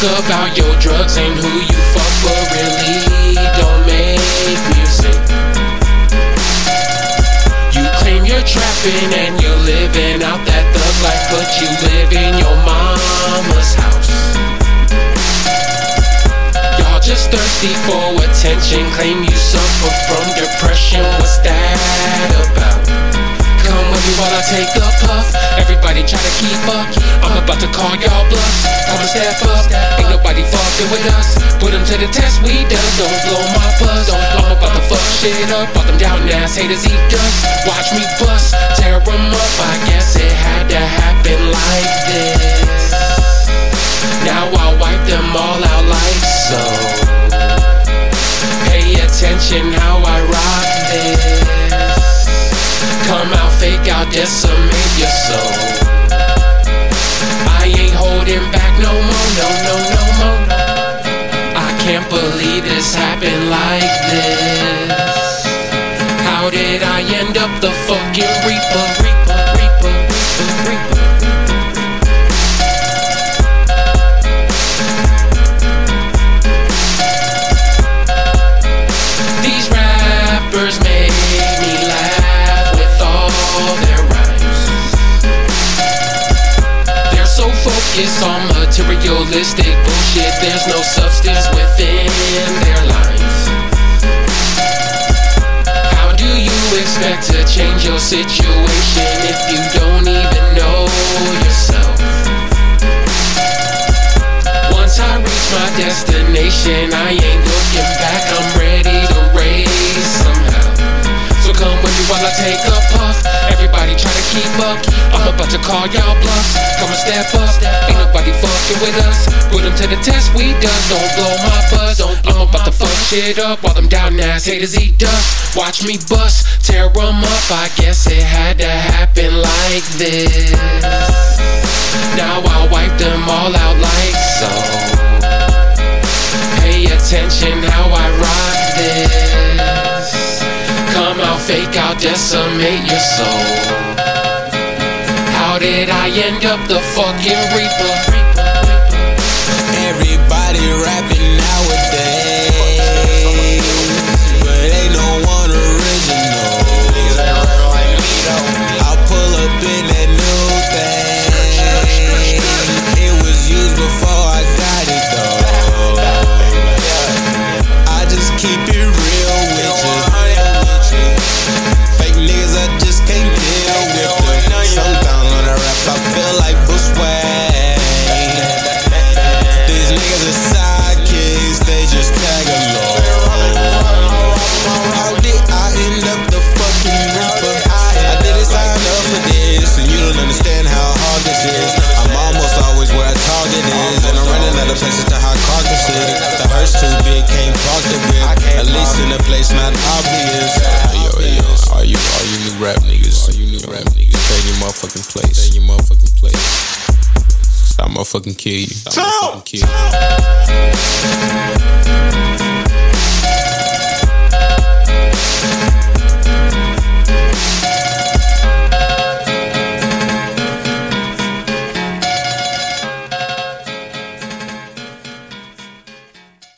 about your drugs and who you fuck, but really don't make music. You claim you're trapping and you're living out that thug life, but you live in your mama's house. Y'all just thirsty for attention, claim you suffer from depression. What's that about? Come with me while I take a puff. Everybody try to keep up. About to call y'all bluff. And step up. Ain't nobody fucking with us. Put them to the test, we done. Don't blow my buzz. Don't. I'm about to fuck shit up. Fuck them down ass haters eat dust. Watch me bust, tear them up. I guess it had to happen like this. Now I'll wipe them all out like so. Pay attention how I rock this. Come out, fake out, decimate your soul. Back no more, no, no, no more. I can't believe this happened like this. How did I end up the fucking reaper, so all materialistic bullshit, there's no substance within their lines. How do you expect to change your situation if you don't even know yourself? Once I reach my destination, I ain't looking back. I'm ready to race somehow. So come with me while I take a puff. Everybody try to keep up. About to call y'all bluffs. Come and step up. Ain't nobody fucking with us. Put them to the test, we done. Don't blow my buzz. Don't blow I'm about to fuck shit up while them down ass haters eat dust. Watch me bust, tear them up. I guess it had to happen like this. Now I'll wipe them all out like so. Pay attention how I rock this. Come out, fake out, decimate your soul. How did I end up the fucking reaper? Carcasses. The hearse too big, can't park the whip. At least in a place not obvious. Yo, yo, are you, are you new rap niggas? Are you new rap niggas? Stay in your motherfucking place. Stay in your motherfucking place. Stop motherfucking kill you. Stop motherfucking kill you.